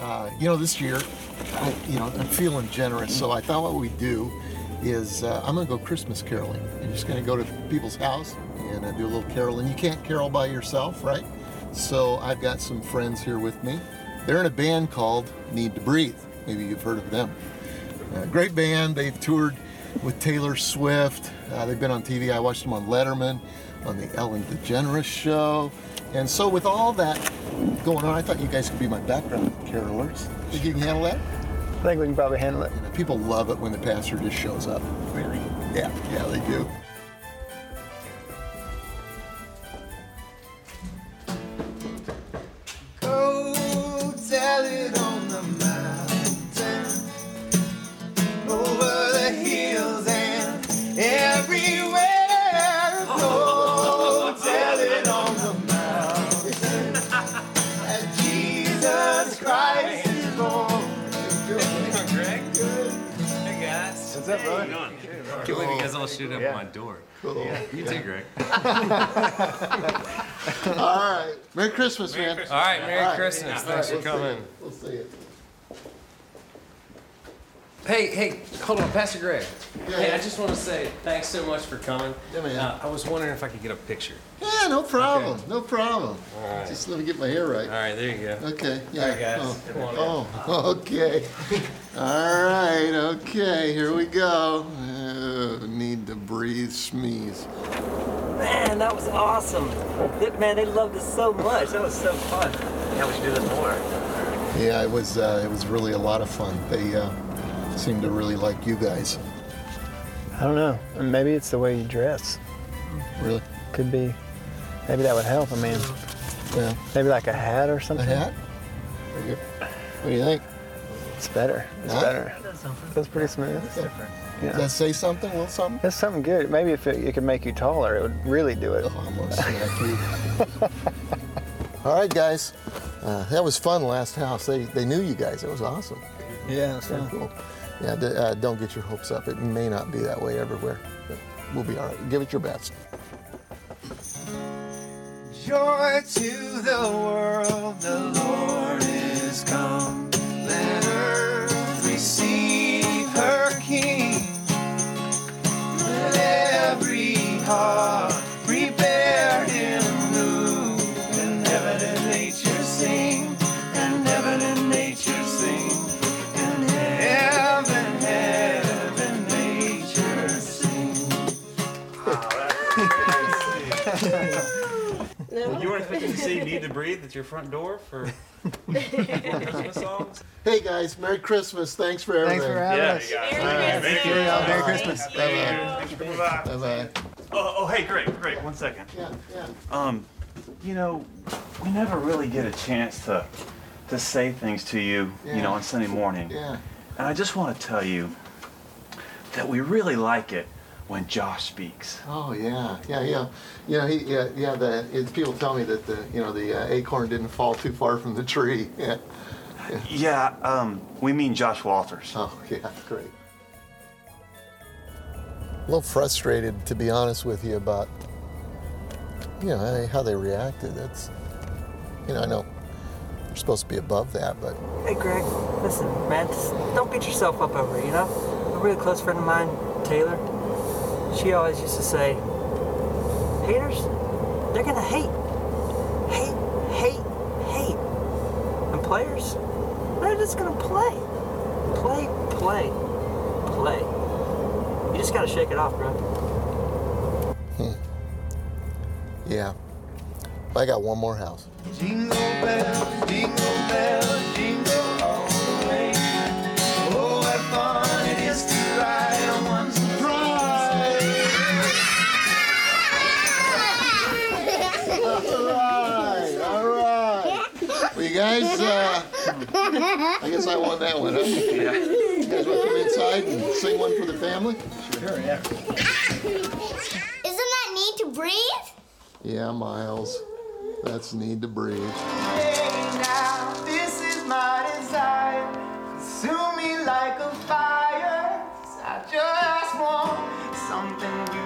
Uh, you know, this year, I, you know, I'm feeling generous, so I thought what we'd do is uh, I'm gonna go Christmas caroling. I'm just gonna go to people's house and uh, do a little caroling. You can't carol by yourself, right? So I've got some friends here with me. They're in a band called Need to Breathe. Maybe you've heard of them. Uh, great band. They've toured with Taylor Swift. Uh, they've been on TV. I watched them on Letterman, on the Ellen DeGeneres show. And so with all that going on, I thought you guys could be my background carolers. Think you can handle that? I think we can probably handle it. People love it when the pastor just shows up. Really? Yeah, yeah, they do. You Greg. All right. Merry Christmas, man. All right, Merry All right. Christmas. All Thanks right, for we'll see coming. you. We'll see you. Hey, hey, hold on, Pastor Greg. Yeah, hey, yeah. I just want to say thanks so much for coming. Yeah, man. Uh, I was wondering if I could get a picture. Yeah, no problem. Okay. No problem. All right. Just let me get my hair right. All right, there you go. Okay. Yeah. All right, guys. Oh, Come on in. oh, okay. All right. Okay. Here we go. Need to breathe, sneeze. Man, that was awesome. They- Man, they loved us so much. That was so fun. Yeah, we should do this more. Yeah, it was. Uh, it was really a lot of fun. They uh, seemed to really like you guys. I don't know. Maybe it's the way you dress. Really. Could be. Maybe that would help. I mean, Yeah. maybe like a hat or something. A something. hat. What do you think? It's better. It's Huh? better. That's pretty smooth. Does Yeah. that say something? A little something? That's something good. Maybe if it, it could make you taller, it would really do it. Oh, I'm gonna smack you. All right, guys. Uh, that was fun. Last house. They they knew you guys. It was awesome. Yeah, it's Yeah, cool. Yeah, d- uh, don't get your hopes up. It may not be that way everywhere, but we'll be all right. Give it your best. Joy to the world, the Lord to Breathe at your front door for Christmas songs? Hey guys, Merry Christmas. Thanks for everything. Thanks for having Yeah, us. you guys. Merry Thank you. Merry Christmas. Thank you. Thanks for coming by. Bye bye. Oh, oh, hey, great, great. One second. Yeah, yeah. Um, you know, we never really get a chance to to say things to you, yeah. you know, on Sunday morning. Yeah. And I just want to tell you that we really like it when Josh speaks. Oh yeah, yeah, yeah. You know, he, yeah, yeah. The it, people tell me that the you know the uh, acorn didn't fall too far from the tree. Yeah. Yeah, um, we mean Josh Walters. Oh yeah, great. A little frustrated, to be honest with you, about you know how they reacted. That's you know I know we're supposed to be above that, but Hey, Greg, listen, man, don't beat yourself up over it, you know? A really close friend of mine, Taylor, she always used to say, haters, they're gonna hate. Hate, hate, hate. And players, they're just gonna play. Play, play, play. You just gotta shake it off, bro. Hmm. yeah. I got one more house. Jingle bells, jingle bells, jingle guys, uh, I guess I won that one. Huh? You guys want to come inside and sing one for the family? Sure, yeah. Isn't that need to breathe? Yeah, Miles. That's need to breathe. now. This is my desire. Consume me like a fire. 'Cause I just want something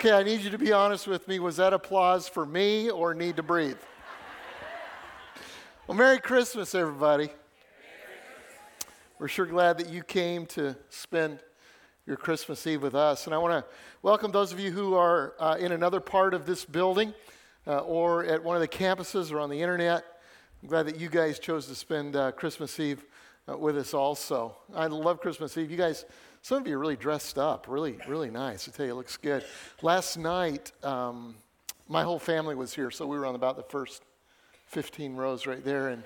Okay, I need you to be honest with me. Was that applause for me or need to breathe? Well, Merry Christmas, everybody. We're sure glad that you came to spend your Christmas Eve with us. And I want to welcome those of you who are uh, in another part of this building uh, or at one of the campuses or on the internet. I'm glad that you guys chose to spend uh, Christmas Eve uh, with us also. I love Christmas Eve. You guys, some of you are really dressed up, really, really nice. I tell you, it looks good. Last night, um, my whole family was here, so we were on about the first 15 rows right there. And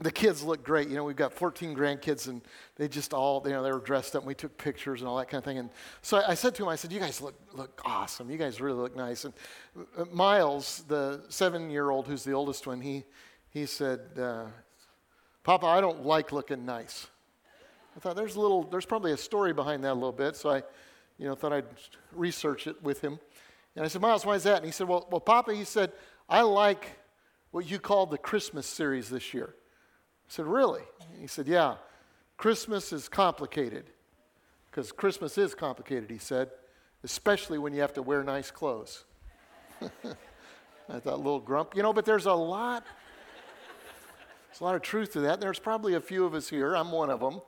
the kids look great. You know, we've got 14 grandkids, and they just all, you know, they were dressed up, and we took pictures and all that kind of thing. And so I, I said to him, I said, "You guys look look awesome. You guys really look nice." And uh, Miles, the seven-year-old, who's the oldest one, he he said, uh, "Papa, I don't like looking nice." I thought there's a little, there's probably a story behind that a little bit, so I, you know, thought I'd research it with him. And I said, Miles, why is that? And he said, Well, well, Papa, he said, I like what you called the Christmas series this year. I said, Really? He said, Yeah. Christmas is complicated. Because Christmas is complicated, he said, especially when you have to wear nice clothes. I thought, little grump. You know, but there's a lot, there's a lot of truth to that. There's probably a few of us here, I'm one of them,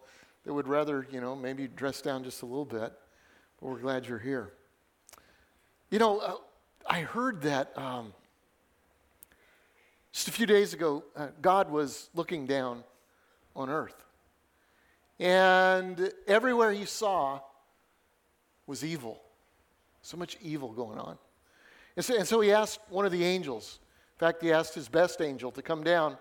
that would rather, you know, maybe dress down just a little bit. But we're glad you're here. You know, uh, I heard that um, just a few days ago, uh, God was looking down on earth. And everywhere he saw was evil. So much evil going on. And so, and so, he asked one of the angels, in fact, he asked his best angel to come down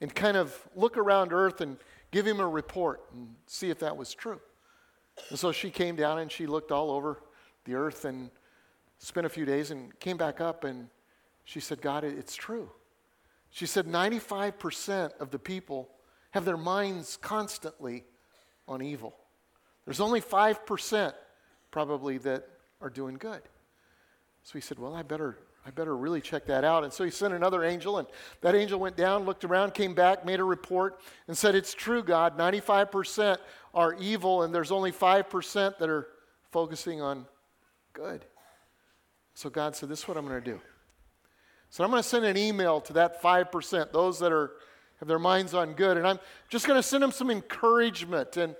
and kind of look around earth and give him a report and see if that was true. And so she came down and she looked all over the earth and spent a few days and came back up and she said, God, it's true. She said 95% of the people have their minds constantly on evil. There's only 5% probably that are doing good. So he said, Well, I better, I better really check that out. And so he sent another angel, and that angel went down, looked around, came back, made a report, and said, It's true, God. 95% are evil, and there's only 5% that are focusing on good. So God said, This is what I'm going to do. So I'm going to send an email to that 5%, those that are have their minds on good, and I'm just going to send them some encouragement and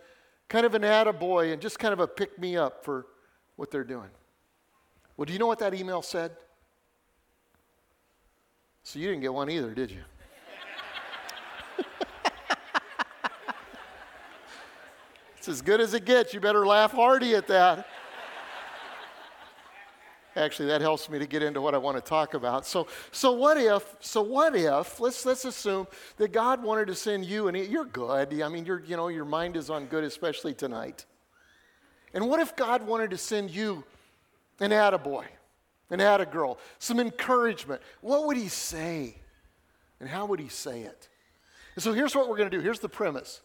kind of an attaboy and just kind of a pick me up for what they're doing. Well, do you know what that email said? So you didn't get one either, did you? it's as good as it gets. You better laugh hearty at that. Actually, that helps me to get into what I want to talk about. So, so what if? So what if? Let's let's assume that God wanted to send you, and you're good. I mean, you're you know your mind is on good, especially tonight. And what if God wanted to send you an attaboy, an girl, some encouragement? What would He say, and how would He say it? And so here's what we're going to do. Here's the premise.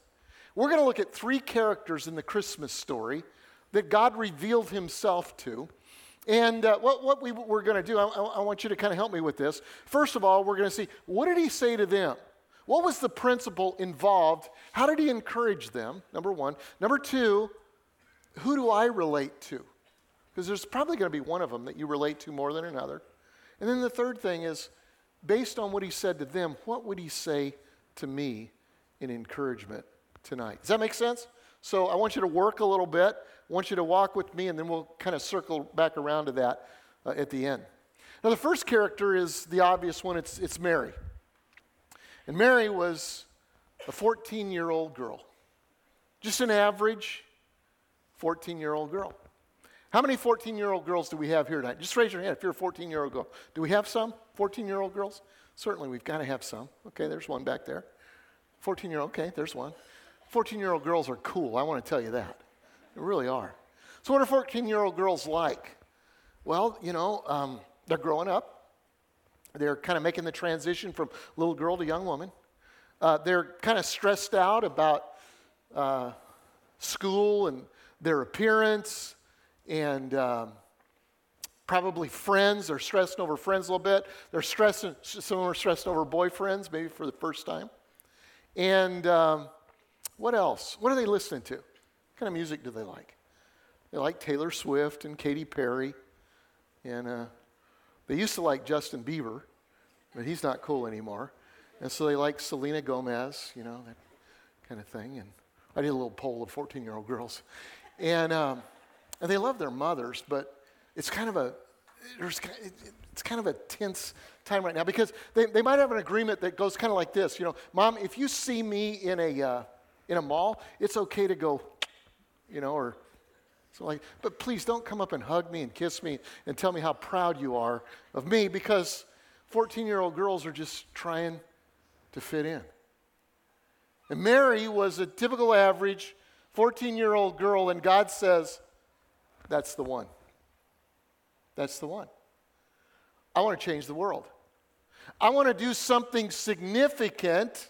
We're going to look at three characters in the Christmas story that God revealed Himself to. And uh, what, what we, we're going to do, I, I want you to kind of help me with this. First of all, we're going to see what did he say to them? What was the principle involved? How did he encourage them? Number one. Number two, who do I relate to? Because there's probably going to be one of them that you relate to more than another. And then the third thing is, based on what he said to them, what would he say to me in encouragement tonight? Does that make sense? So I want you to work a little bit. I want you to walk with me, and then we'll kind of circle back around to that uh, at the end. Now, the first character is the obvious one it's, it's Mary. And Mary was a 14 year old girl, just an average 14 year old girl. How many 14 year old girls do we have here tonight? Just raise your hand if you're a 14 year old girl. Do we have some 14 year old girls? Certainly, we've got to have some. Okay, there's one back there. 14 year old, okay, there's one. 14 year old girls are cool, I want to tell you that. They really are. So, what are 14 year old girls like? Well, you know, um, they're growing up. They're kind of making the transition from little girl to young woman. Uh, they're kind of stressed out about uh, school and their appearance and um, probably friends. They're stressing over friends a little bit. They're stressing, some of them are stressing over boyfriends, maybe for the first time. And um, what else? What are they listening to? What kind of music do they like? They like Taylor Swift and Katy Perry. And uh, they used to like Justin Bieber, but he's not cool anymore. And so they like Selena Gomez, you know, that kind of thing. And I did a little poll of 14 year old girls. And, um, and they love their mothers, but it's kind of a it's kind of a tense time right now because they, they might have an agreement that goes kind of like this. You know, mom, if you see me in a, uh, in a mall, it's okay to go, you know, or so like, but please don't come up and hug me and kiss me and tell me how proud you are of me because 14 year old girls are just trying to fit in. And Mary was a typical average 14 year old girl, and God says, That's the one. That's the one. I want to change the world. I want to do something significant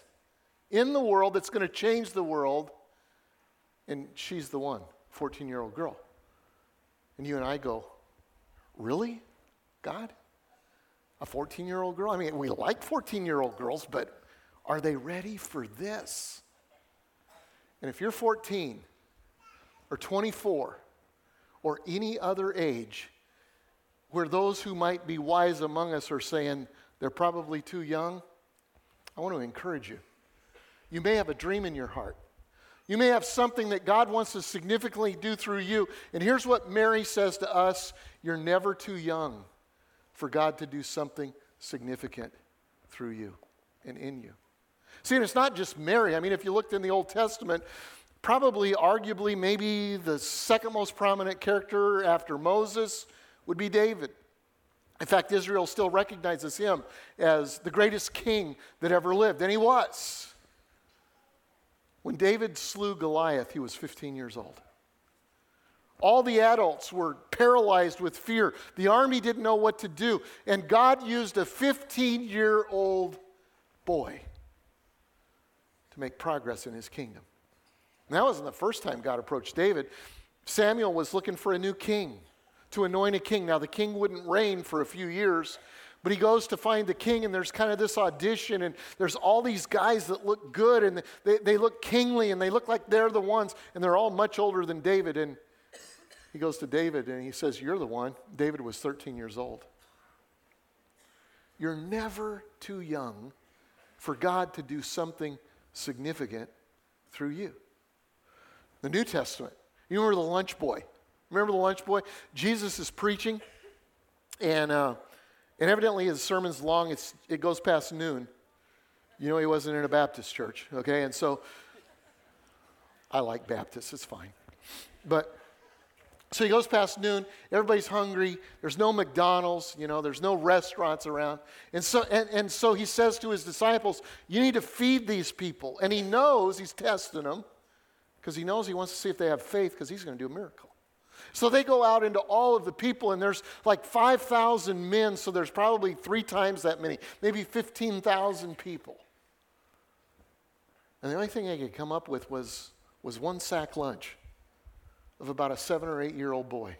in the world that's going to change the world. And she's the one, 14 year old girl. And you and I go, Really? God? A 14 year old girl? I mean, we like 14 year old girls, but are they ready for this? And if you're 14 or 24 or any other age where those who might be wise among us are saying they're probably too young, I want to encourage you. You may have a dream in your heart. You may have something that God wants to significantly do through you. And here's what Mary says to us You're never too young for God to do something significant through you and in you. See, and it's not just Mary. I mean, if you looked in the Old Testament, probably, arguably, maybe the second most prominent character after Moses would be David. In fact, Israel still recognizes him as the greatest king that ever lived, and he was. When David slew Goliath, he was 15 years old. All the adults were paralyzed with fear. The army didn't know what to do. And God used a 15 year old boy to make progress in his kingdom. And that wasn't the first time God approached David. Samuel was looking for a new king, to anoint a king. Now, the king wouldn't reign for a few years, but he goes to find the king, and there's kind of this audition, and there's all these guys that look good, and they, they look kingly, and they look like they're the ones, and they're all much older than David. And he goes to David, and he says, You're the one. David was 13 years old. You're never too young for God to do something significant through you. The New Testament. You remember the lunch boy? Remember the lunch boy? Jesus is preaching, and, uh, and evidently his sermon's long. It's, it goes past noon. You know, he wasn't in a Baptist church, okay? And so I like Baptists, it's fine. But so he goes past noon, everybody's hungry, there's no McDonald's, you know, there's no restaurants around. And so, and, and so he says to his disciples, You need to feed these people. And he knows he's testing them because he knows he wants to see if they have faith because he's going to do a miracle. So they go out into all of the people, and there's like 5,000 men, so there's probably three times that many, maybe 15,000 people. And the only thing they could come up with was, was one sack lunch of about a seven or eight year old boy.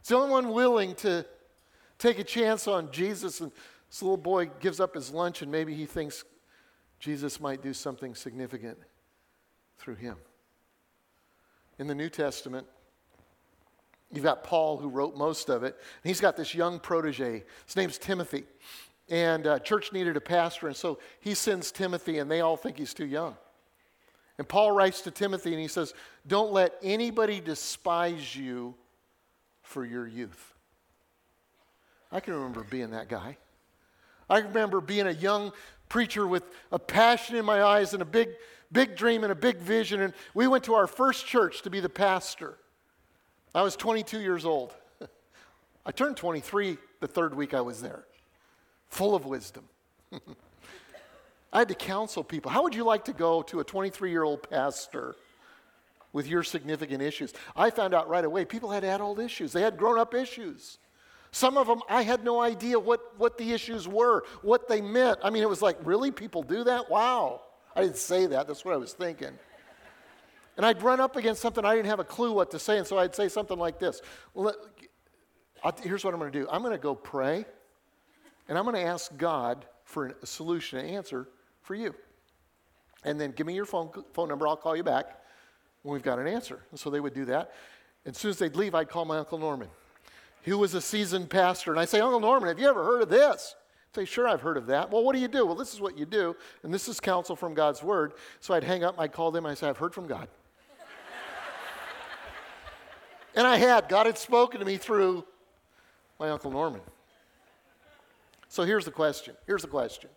It's the only one willing to take a chance on Jesus, and this little boy gives up his lunch, and maybe he thinks Jesus might do something significant through him. In the New Testament, you've got Paul who wrote most of it, and he's got this young protege. His name's Timothy. And uh, church needed a pastor, and so he sends Timothy, and they all think he's too young. And Paul writes to Timothy, and he says, Don't let anybody despise you for your youth. I can remember being that guy. I remember being a young preacher with a passion in my eyes and a big, big dream and a big vision. And we went to our first church to be the pastor. I was 22 years old. I turned 23 the third week I was there, full of wisdom. I had to counsel people. How would you like to go to a 23 year old pastor with your significant issues? I found out right away people had adult issues, they had grown up issues. Some of them, I had no idea what, what the issues were, what they meant. I mean, it was like, really? People do that? Wow. I didn't say that, that's what I was thinking. And I'd run up against something I didn't have a clue what to say, and so I'd say something like this Here's what I'm going to do I'm going to go pray, and I'm going to ask God for a solution, an answer for you. And then give me your phone, phone number, I'll call you back when we've got an answer. And so they would do that. And as soon as they'd leave, I'd call my Uncle Norman. who was a seasoned pastor. And I'd say, Uncle Norman, have you ever heard of this? Say, sure, I've heard of that. Well, what do you do? Well, this is what you do. And this is counsel from God's word. So I'd hang up, I'd call them, I'd say, I've heard from God. and I had. God had spoken to me through my Uncle Norman. So here's the question. Here's the question.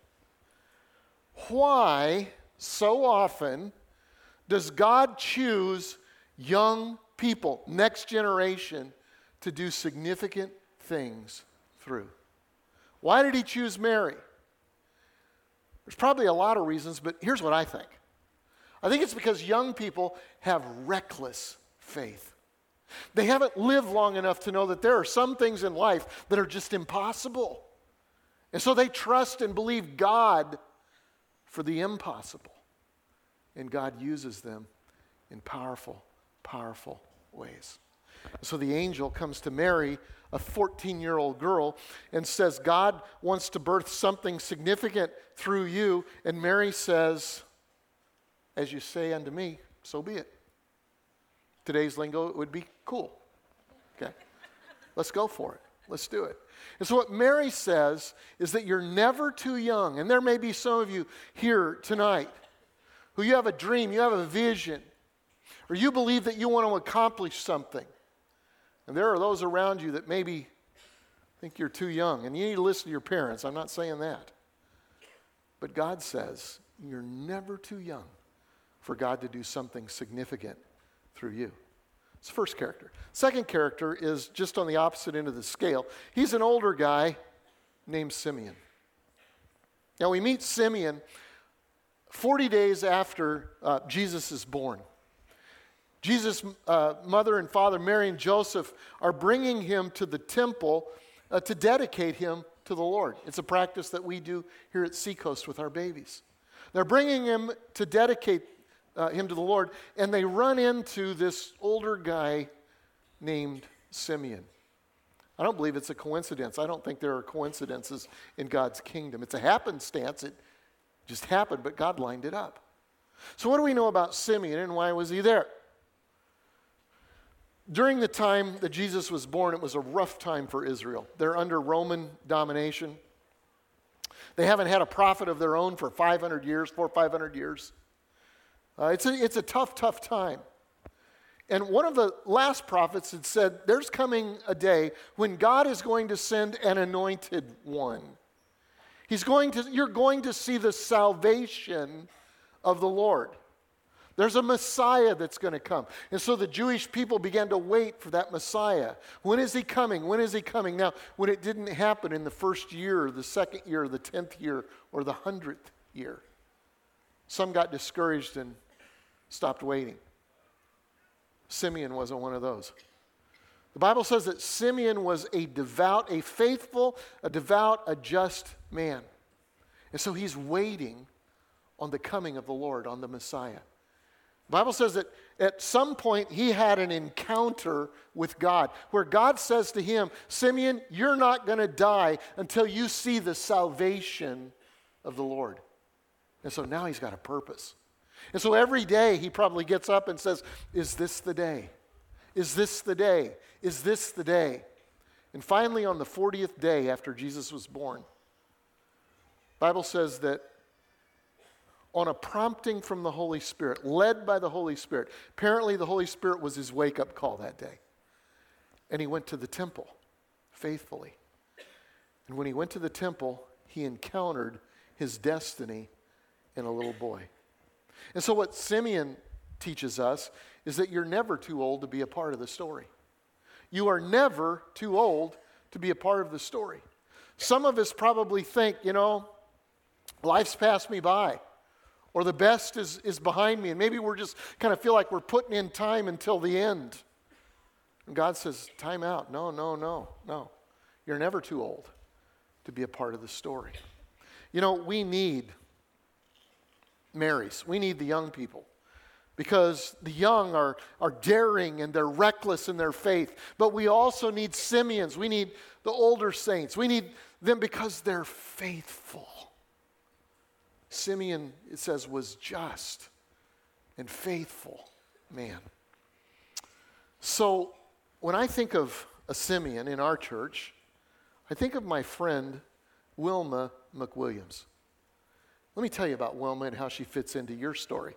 Why so often does God choose young people, next generation, to do significant things through? Why did he choose Mary? There's probably a lot of reasons, but here's what I think. I think it's because young people have reckless faith. They haven't lived long enough to know that there are some things in life that are just impossible. And so they trust and believe God for the impossible. And God uses them in powerful, powerful ways. So the angel comes to Mary, a 14 year old girl, and says, God wants to birth something significant through you. And Mary says, As you say unto me, so be it. Today's lingo it would be cool. Okay. Let's go for it. Let's do it. And so, what Mary says is that you're never too young. And there may be some of you here tonight who you have a dream, you have a vision, or you believe that you want to accomplish something. And there are those around you that maybe think you're too young. And you need to listen to your parents. I'm not saying that. But God says you're never too young for God to do something significant through you. It's the first character. Second character is just on the opposite end of the scale. He's an older guy named Simeon. Now, we meet Simeon 40 days after uh, Jesus is born. Jesus' uh, mother and father, Mary and Joseph, are bringing him to the temple uh, to dedicate him to the Lord. It's a practice that we do here at Seacoast with our babies. They're bringing him to dedicate uh, him to the Lord, and they run into this older guy named Simeon. I don't believe it's a coincidence. I don't think there are coincidences in God's kingdom. It's a happenstance. It just happened, but God lined it up. So, what do we know about Simeon and why was he there? During the time that Jesus was born, it was a rough time for Israel. They're under Roman domination. They haven't had a prophet of their own for 500 years, four 500 years. Uh, it's, a, it's a tough, tough time. And one of the last prophets had said, There's coming a day when God is going to send an anointed one. He's going to, you're going to see the salvation of the Lord. There's a Messiah that's going to come. And so the Jewish people began to wait for that Messiah. When is he coming? When is he coming? Now, when it didn't happen in the first year, the second year, the tenth year, or the hundredth year, some got discouraged and stopped waiting. Simeon wasn't one of those. The Bible says that Simeon was a devout, a faithful, a devout, a just man. And so he's waiting on the coming of the Lord, on the Messiah. Bible says that at some point he had an encounter with God where God says to him, Simeon, you're not going to die until you see the salvation of the Lord. And so now he's got a purpose. And so every day he probably gets up and says, Is this the day? Is this the day? Is this the day? And finally, on the 40th day after Jesus was born, Bible says that on a prompting from the Holy Spirit, led by the Holy Spirit, apparently the Holy Spirit was his wake up call that day. And he went to the temple faithfully. And when he went to the temple, he encountered his destiny in a little boy. And so, what Simeon teaches us is that you're never too old to be a part of the story. You are never too old to be a part of the story. Some of us probably think, you know, life's passed me by, or the best is, is behind me, and maybe we're just kind of feel like we're putting in time until the end. And God says, time out. No, no, no, no. You're never too old to be a part of the story. You know, we need Marys. We need the young people because the young are, are daring and they're reckless in their faith. But we also need Simeons. We need the older saints. We need them because they're faithful. Simeon, it says, was just and faithful man. So when I think of a Simeon in our church, I think of my friend Wilma McWilliams. Let me tell you about Wilma and how she fits into your story.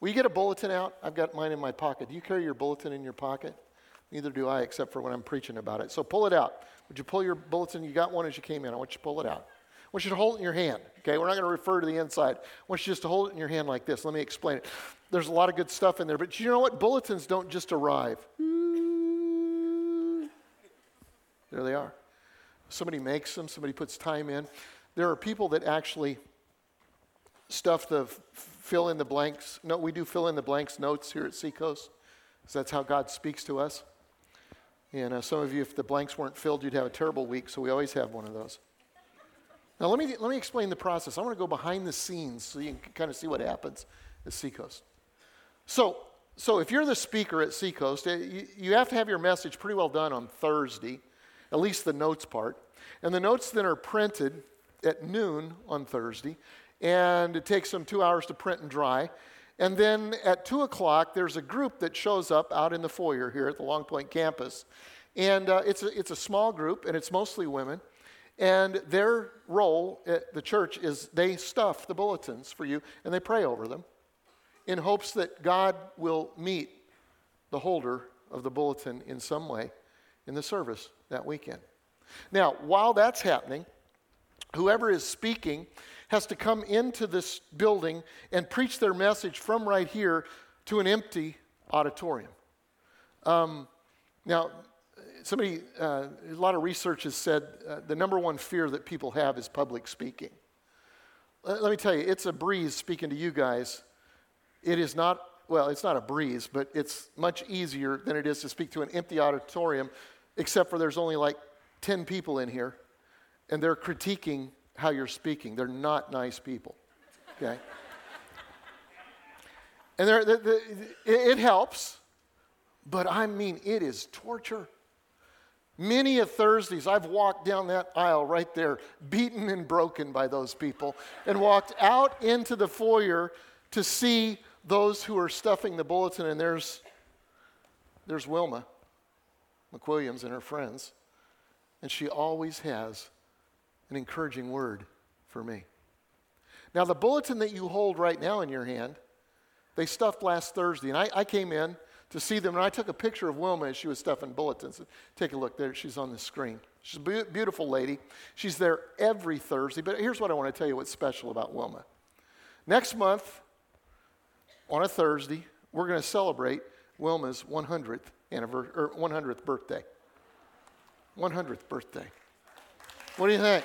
Will you get a bulletin out? I've got mine in my pocket. Do you carry your bulletin in your pocket? Neither do I, except for when I'm preaching about it. So pull it out. Would you pull your bulletin? You got one as you came in. I want you to pull it out. I want you to hold it in your hand. Okay, we're not going to refer to the inside. I want you just to hold it in your hand like this. Let me explain it. There's a lot of good stuff in there, but you know what? Bulletins don't just arrive. There they are. Somebody makes them, somebody puts time in. There are people that actually stuff the f- fill in the blanks. No, we do fill in the blanks notes here at Seacoast, because that's how God speaks to us. And uh, some of you, if the blanks weren't filled, you'd have a terrible week, so we always have one of those. Now, let me, let me explain the process. I want to go behind the scenes so you can kind of see what happens at Seacoast. So, so if you're the speaker at Seacoast, uh, you, you have to have your message pretty well done on Thursday, at least the notes part. And the notes then are printed at noon on Thursday, and it takes them two hours to print and dry. And then at 2 o'clock, there's a group that shows up out in the foyer here at the Long Point campus. And uh, it's, a, it's a small group, and it's mostly women. And their role at the church is they stuff the bulletins for you and they pray over them in hopes that God will meet the holder of the bulletin in some way in the service that weekend. Now, while that's happening, whoever is speaking has to come into this building and preach their message from right here to an empty auditorium. Um, now, somebody, uh, a lot of research has said uh, the number one fear that people have is public speaking. Let, let me tell you, it's a breeze speaking to you guys. It is not, well, it's not a breeze, but it's much easier than it is to speak to an empty auditorium, except for there's only like 10 people in here, and they're critiquing how you're speaking. They're not nice people, okay? and they're, the, the, it helps, but I mean, it is torture. Many of Thursdays, I've walked down that aisle right there, beaten and broken by those people, and walked out into the foyer to see those who are stuffing the bulletin, and there's, there's Wilma McWilliams and her friends, and she always has an encouraging word for me. Now, the bulletin that you hold right now in your hand, they stuffed last Thursday, and I, I came in to see them, and I took a picture of Wilma as she was stuffing bulletins. Take a look there, she's on the screen. She's a beautiful lady. She's there every Thursday, but here's what I want to tell you what's special about Wilma. Next month, on a Thursday, we're going to celebrate Wilma's 100th, anniversary, or 100th birthday. 100th birthday. What do you think?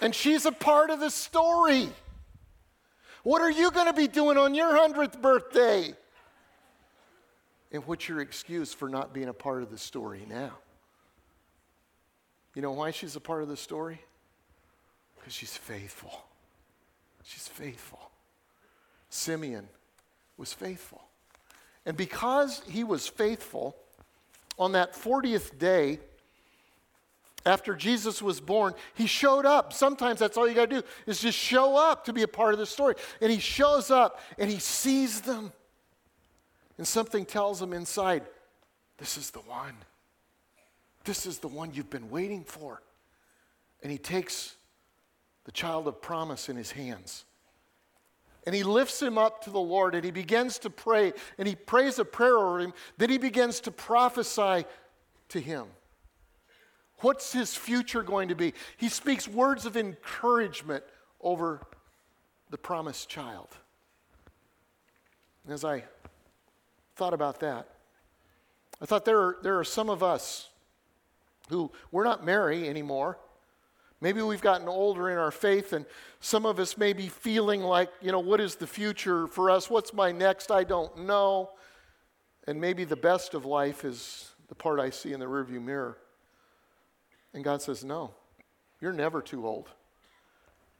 And she's a part of the story. What are you going to be doing on your 100th birthday? And what's your excuse for not being a part of the story now? You know why she's a part of the story? Because she's faithful. She's faithful. Simeon was faithful. And because he was faithful, on that 40th day, after Jesus was born, he showed up. Sometimes that's all you got to do is just show up to be a part of the story. And he shows up and he sees them. And something tells him inside, this is the one. This is the one you've been waiting for. And he takes the child of promise in his hands. And he lifts him up to the Lord and he begins to pray and he prays a prayer over him. Then he begins to prophesy to him. What's his future going to be? He speaks words of encouragement over the promised child. And as I thought about that, I thought there are, there are some of us who we're not married anymore. Maybe we've gotten older in our faith, and some of us may be feeling like, you know, what is the future for us? What's my next? I don't know. And maybe the best of life is the part I see in the rearview mirror. And God says, No, you're never too old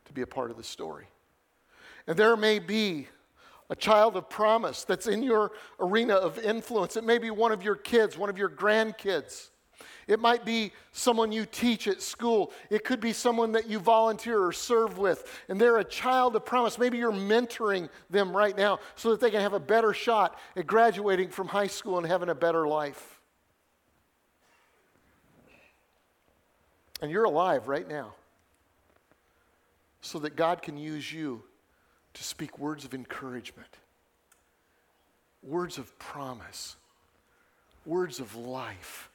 to be a part of the story. And there may be a child of promise that's in your arena of influence. It may be one of your kids, one of your grandkids. It might be someone you teach at school. It could be someone that you volunteer or serve with, and they're a child of promise. Maybe you're mentoring them right now so that they can have a better shot at graduating from high school and having a better life. And you're alive right now so that God can use you to speak words of encouragement, words of promise, words of life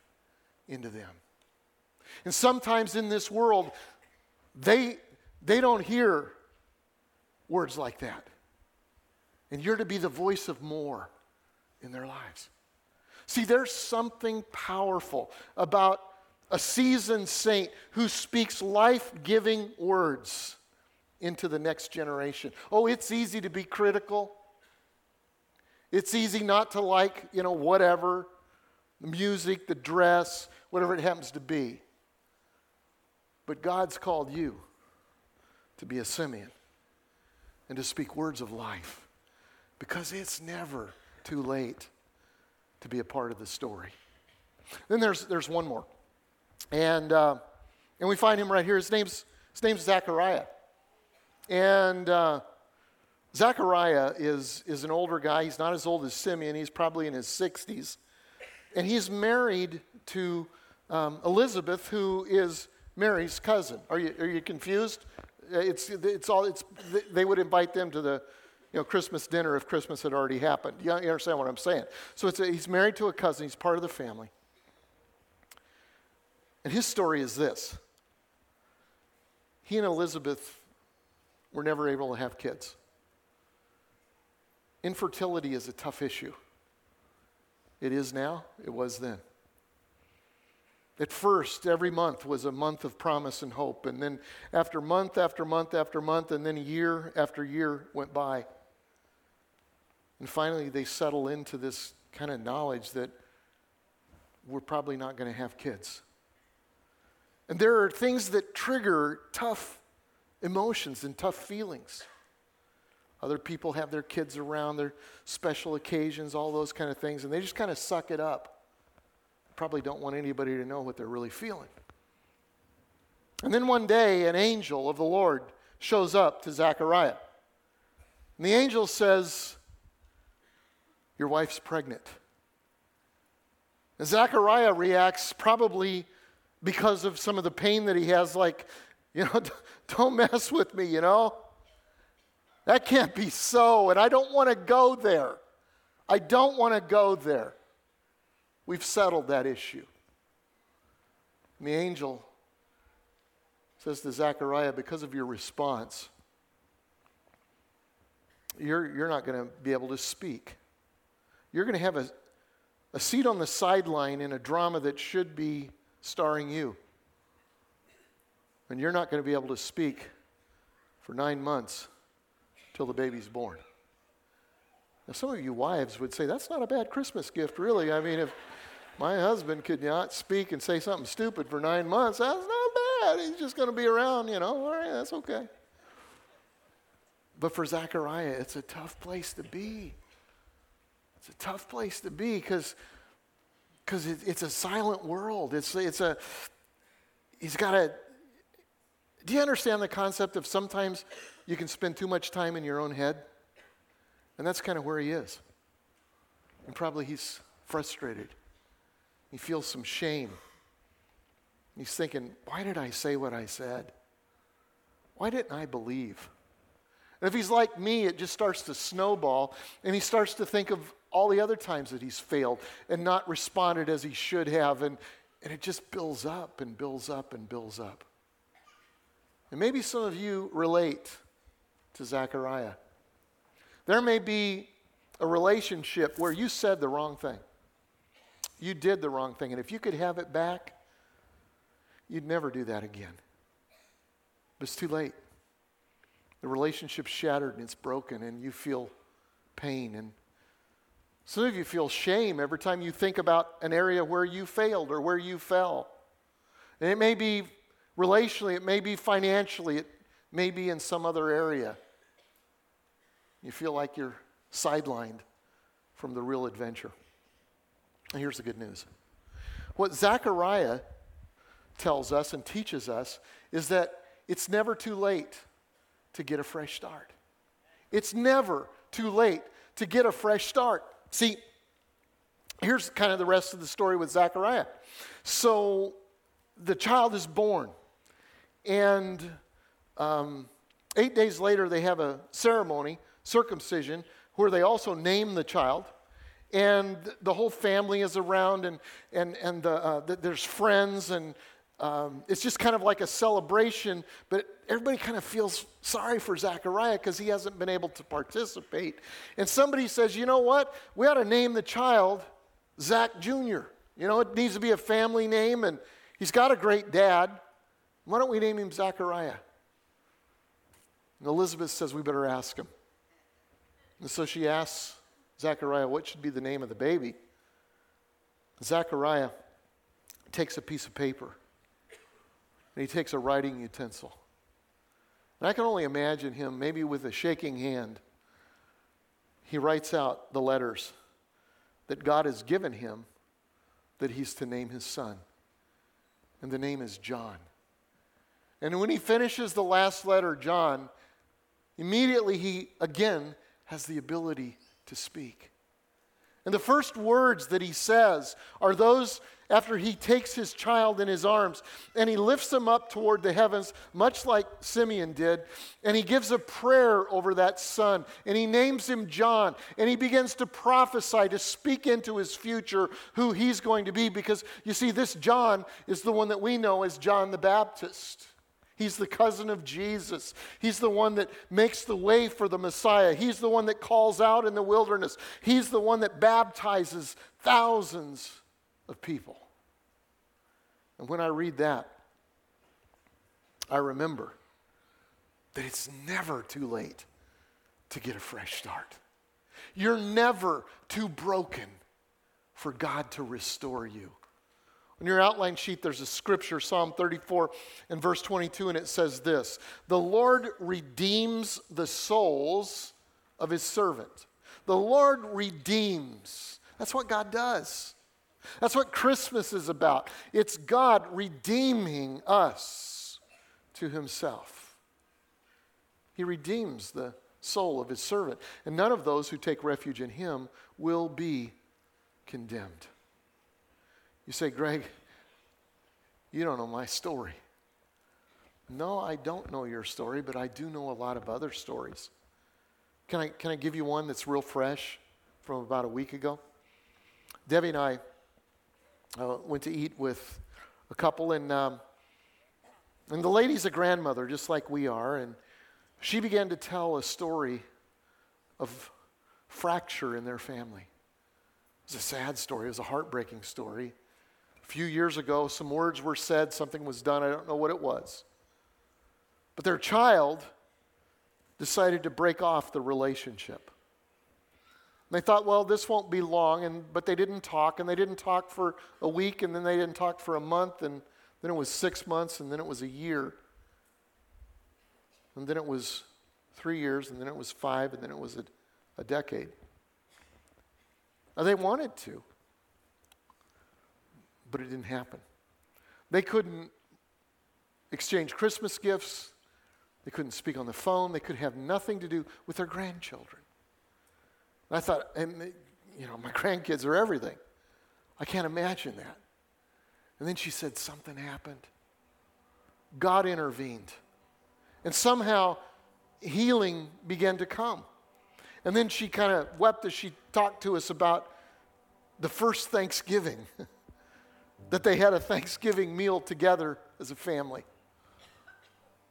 into them. And sometimes in this world, they, they don't hear words like that. And you're to be the voice of more in their lives. See, there's something powerful about a seasoned saint who speaks life giving words into the next generation. Oh, it's easy to be critical. It's easy not to like, you know, whatever the music, the dress, whatever it happens to be. But God's called you to be a Simeon and to speak words of life because it's never too late to be a part of the story. Then there's, there's one more. And, uh, and we find him right here. His name's, his name's Zechariah. And uh, Zechariah is, is an older guy. He's not as old as Simeon, he's probably in his 60s. And he's married to um, Elizabeth, who is Mary's cousin. Are you, are you confused? Uh, it's, it's all, it's, they would invite them to the you know, Christmas dinner if Christmas had already happened. You understand what I'm saying? So it's a, he's married to a cousin, he's part of the family. And his story is this he and Elizabeth were never able to have kids. Infertility is a tough issue. It is now, it was then. At first, every month was a month of promise and hope. And then, after month after month after month, and then year after year went by. And finally, they settle into this kind of knowledge that we're probably not going to have kids. And there are things that trigger tough emotions and tough feelings. Other people have their kids around, their special occasions, all those kind of things, and they just kind of suck it up. Probably don't want anybody to know what they're really feeling. And then one day, an angel of the Lord shows up to Zechariah. And the angel says, Your wife's pregnant. And Zechariah reacts probably because of some of the pain that he has, like, you know, don't mess with me, you know? That can't be so, and I don't want to go there. I don't want to go there. We've settled that issue. And the angel says to Zechariah, because of your response, you're, you're not going to be able to speak. You're going to have a, a seat on the sideline in a drama that should be starring you. And you're not going to be able to speak for nine months till the baby's born. Now, some of you wives would say, that's not a bad Christmas gift, really. I mean, if my husband could not speak and say something stupid for nine months, that's not bad. He's just going to be around, you know. All right, that's okay. But for Zechariah, it's a tough place to be. It's a tough place to be because because it, it's a silent world. It's, it's a, he's got a, do you understand the concept of sometimes you can spend too much time in your own head? And that's kind of where he is. And probably he's frustrated. He feels some shame. He's thinking, why did I say what I said? Why didn't I believe? And if he's like me, it just starts to snowball, and he starts to think of all the other times that he's failed and not responded as he should have, and, and it just builds up and builds up and builds up. And maybe some of you relate to Zechariah. There may be a relationship where you said the wrong thing. You did the wrong thing. And if you could have it back, you'd never do that again. But it's too late. The relationship's shattered and it's broken, and you feel pain. And some of you feel shame every time you think about an area where you failed or where you fell. And it may be relationally, it may be financially, it may be in some other area. You feel like you're sidelined from the real adventure. And here's the good news What Zechariah tells us and teaches us is that it's never too late to get a fresh start. It's never too late to get a fresh start. See, here's kind of the rest of the story with Zechariah. So the child is born, and um, eight days later, they have a ceremony, circumcision, where they also name the child. And the whole family is around, and, and, and the, uh, the, there's friends, and um, it's just kind of like a celebration, but everybody kind of feels sorry for Zachariah because he hasn't been able to participate. And somebody says, you know what? We ought to name the child Zach Jr. You know, it needs to be a family name, and he's got a great dad. Why don't we name him Zachariah? And Elizabeth says, we better ask him. And so she asks Zachariah, what should be the name of the baby? Zachariah takes a piece of paper and he takes a writing utensil. And I can only imagine him, maybe with a shaking hand, he writes out the letters that God has given him that he's to name his son. And the name is John. And when he finishes the last letter, John, immediately he again has the ability to speak. And the first words that he says are those after he takes his child in his arms and he lifts him up toward the heavens, much like Simeon did, and he gives a prayer over that son and he names him John and he begins to prophesy, to speak into his future who he's going to be. Because you see, this John is the one that we know as John the Baptist. He's the cousin of Jesus. He's the one that makes the way for the Messiah. He's the one that calls out in the wilderness. He's the one that baptizes thousands of people. And when I read that, I remember that it's never too late to get a fresh start. You're never too broken for God to restore you. On your outline sheet, there's a scripture, Psalm 34 and verse 22, and it says this The Lord redeems the souls of his servant. The Lord redeems. That's what God does. That's what Christmas is about. It's God redeeming us to himself. He redeems the soul of his servant, and none of those who take refuge in him will be condemned. You say, Greg, you don't know my story. No, I don't know your story, but I do know a lot of other stories. Can I, can I give you one that's real fresh from about a week ago? Debbie and I uh, went to eat with a couple, and, um, and the lady's a grandmother, just like we are, and she began to tell a story of fracture in their family. It was a sad story, it was a heartbreaking story. A few years ago, some words were said, something was done, I don't know what it was. But their child decided to break off the relationship. They thought, well, this won't be long, and, but they didn't talk, and they didn't talk for a week, and then they didn't talk for a month, and then it was six months, and then it was a year. And then it was three years, and then it was five, and then it was a, a decade. Now, they wanted to but it didn't happen. They couldn't exchange Christmas gifts. They couldn't speak on the phone. They could have nothing to do with their grandchildren. I thought, you know, my grandkids are everything. I can't imagine that. And then she said, something happened. God intervened. And somehow healing began to come. And then she kind of wept as she talked to us about the first Thanksgiving. that they had a Thanksgiving meal together as a family.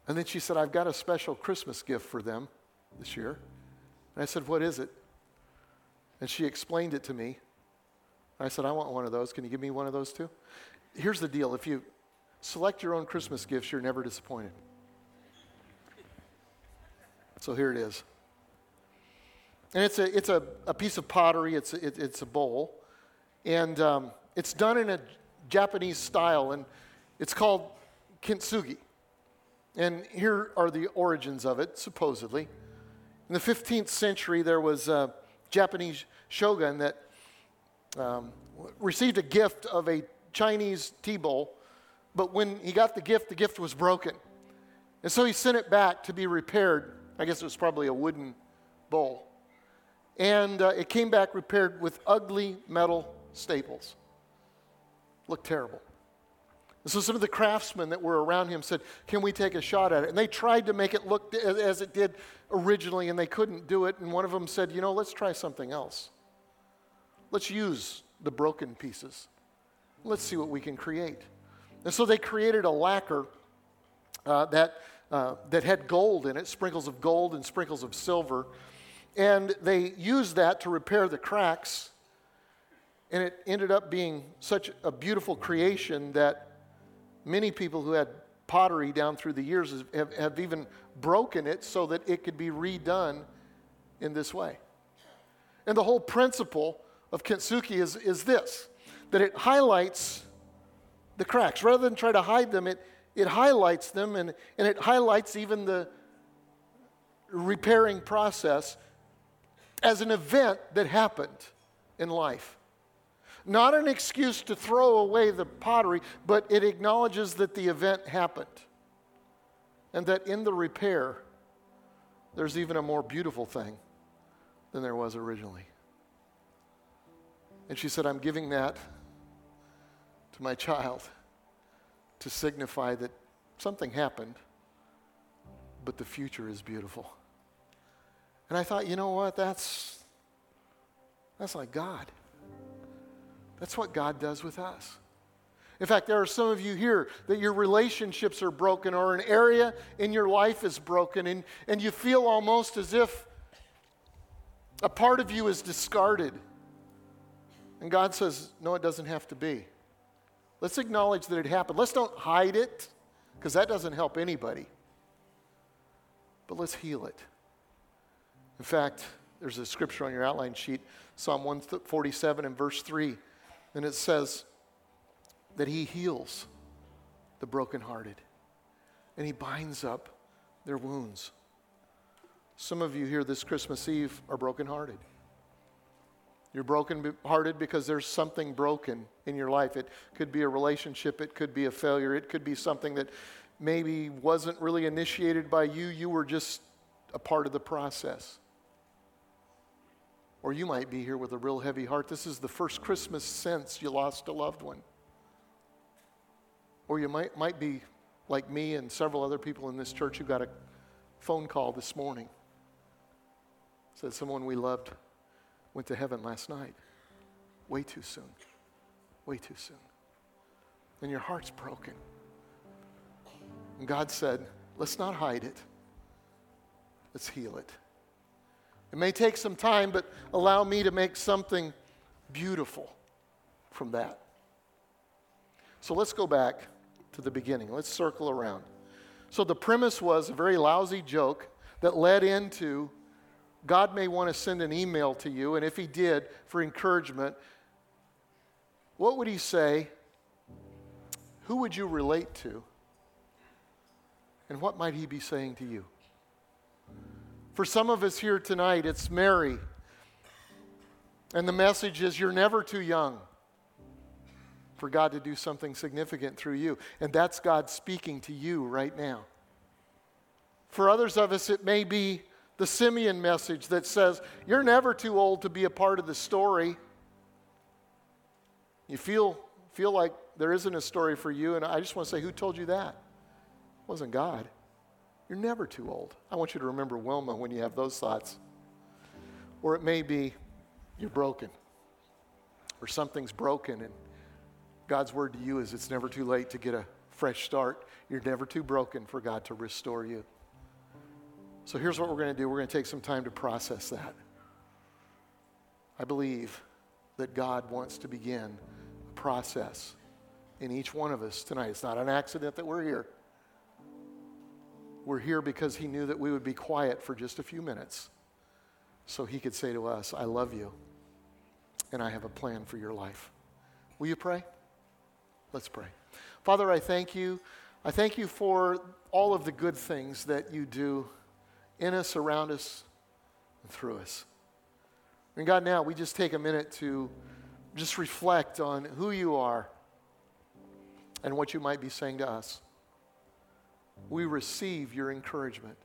And then she said, I've got a special Christmas gift for them this year. And I said, What is it? And she explained it to me. I said, I want one of those. Can you give me one of those too? Here's the deal if you select your own Christmas gifts, you're never disappointed. So here it is. And it's a, it's a, a piece of pottery, it's a, it, it's a bowl. And um, it's done in a Japanese style, and it's called kintsugi. And here are the origins of it, supposedly. In the 15th century, there was a Japanese shogun that um, received a gift of a Chinese tea bowl, but when he got the gift, the gift was broken. And so he sent it back to be repaired. I guess it was probably a wooden bowl. And uh, it came back repaired with ugly metal staples. Looked terrible. And so some of the craftsmen that were around him said, Can we take a shot at it? And they tried to make it look as, it did originally, and they couldn't do it. And one of them said, You know, let's try something else. Let's use the broken pieces. Let's see what we can create. And so they created a lacquer uh, that, uh, that had gold in it, sprinkles of gold and sprinkles of silver. And they used that to repair the cracks. And it ended up being such a beautiful creation that many people who had pottery down through the years have, have even broken it so that it could be redone in this way. And the whole principle of kintsugi is, is this that it highlights the cracks. Rather than try to hide them, it, it highlights them and, and it highlights even the repairing process as an event that happened in life. Not an excuse to throw away the pottery, but it acknowledges that the event happened. And that in the repair, there's even a more beautiful thing than there was originally. And she said, I'm giving that to my child to signify that something happened, but the future is beautiful. And I thought, you know what? That's, that's like God. That's what God does with us. In fact, there are some of you here that your relationships are broken or an area in your life is broken, and, and you feel almost as if a part of you is discarded. And God says, No, it doesn't have to be. Let's acknowledge that it happened. Let's don't hide it, because that doesn't help anybody. But let's heal it. In fact, there's a scripture on your outline sheet, Psalm 147 and verse 3, and it says that He heals the brokenhearted and He binds up their wounds. Some of you here this Christmas Eve are brokenhearted. You're brokenhearted because there's something broken in your life. It could be a relationship, it could be a failure, it could be something that maybe wasn't really initiated by you, you were just a part of the process. Or you might be here with a real heavy heart. This is the first Christmas since you lost a loved one. Or you might, might be like me and several other people in this church who got a phone call this morning. Said someone we loved went to heaven last night. Way too soon. Way too soon. And your heart's broken. And God said, let's not hide it, let's heal it. It may take some time, but allow me to make something beautiful from that. So let's go back to the beginning. Let's circle around. So the premise was a very lousy joke that led into God may want to send an email to you, and if He did, for encouragement, what would He say? Who would you relate to? And what might He be saying to you? For some of us here tonight, it's Mary. And the message is you're never too young for God to do something significant through you. And that's God speaking to you right now. For others of us, it may be the Simeon message that says, You're never too old to be a part of the story. You feel, feel like there isn't a story for you, and I just want to say, Who told you that? It wasn't God. You're never too old. I want you to remember Wilma when you have those thoughts. Or it may be you're broken, or something's broken, and God's word to you is it's never too late to get a fresh start. You're never too broken for God to restore you. So here's what we're going to do we're going to take some time to process that. I believe that God wants to begin a process in each one of us tonight. It's not an accident that we're here. We're here because He knew that we would be quiet for just a few minutes so He could say to us, I love you and I have a plan for your life. Will you pray? Let's pray. Father, I thank you. I thank you for all of the good things that you do in us, around us, and through us. And God, now we just take a minute to just reflect on who you are and what you might be saying to us. We receive your encouragement.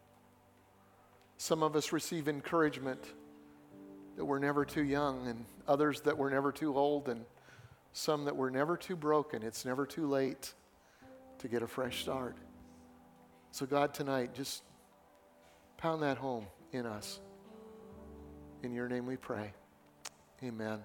Some of us receive encouragement that we're never too young, and others that we're never too old, and some that we're never too broken. It's never too late to get a fresh start. So, God, tonight, just pound that home in us. In your name we pray. Amen.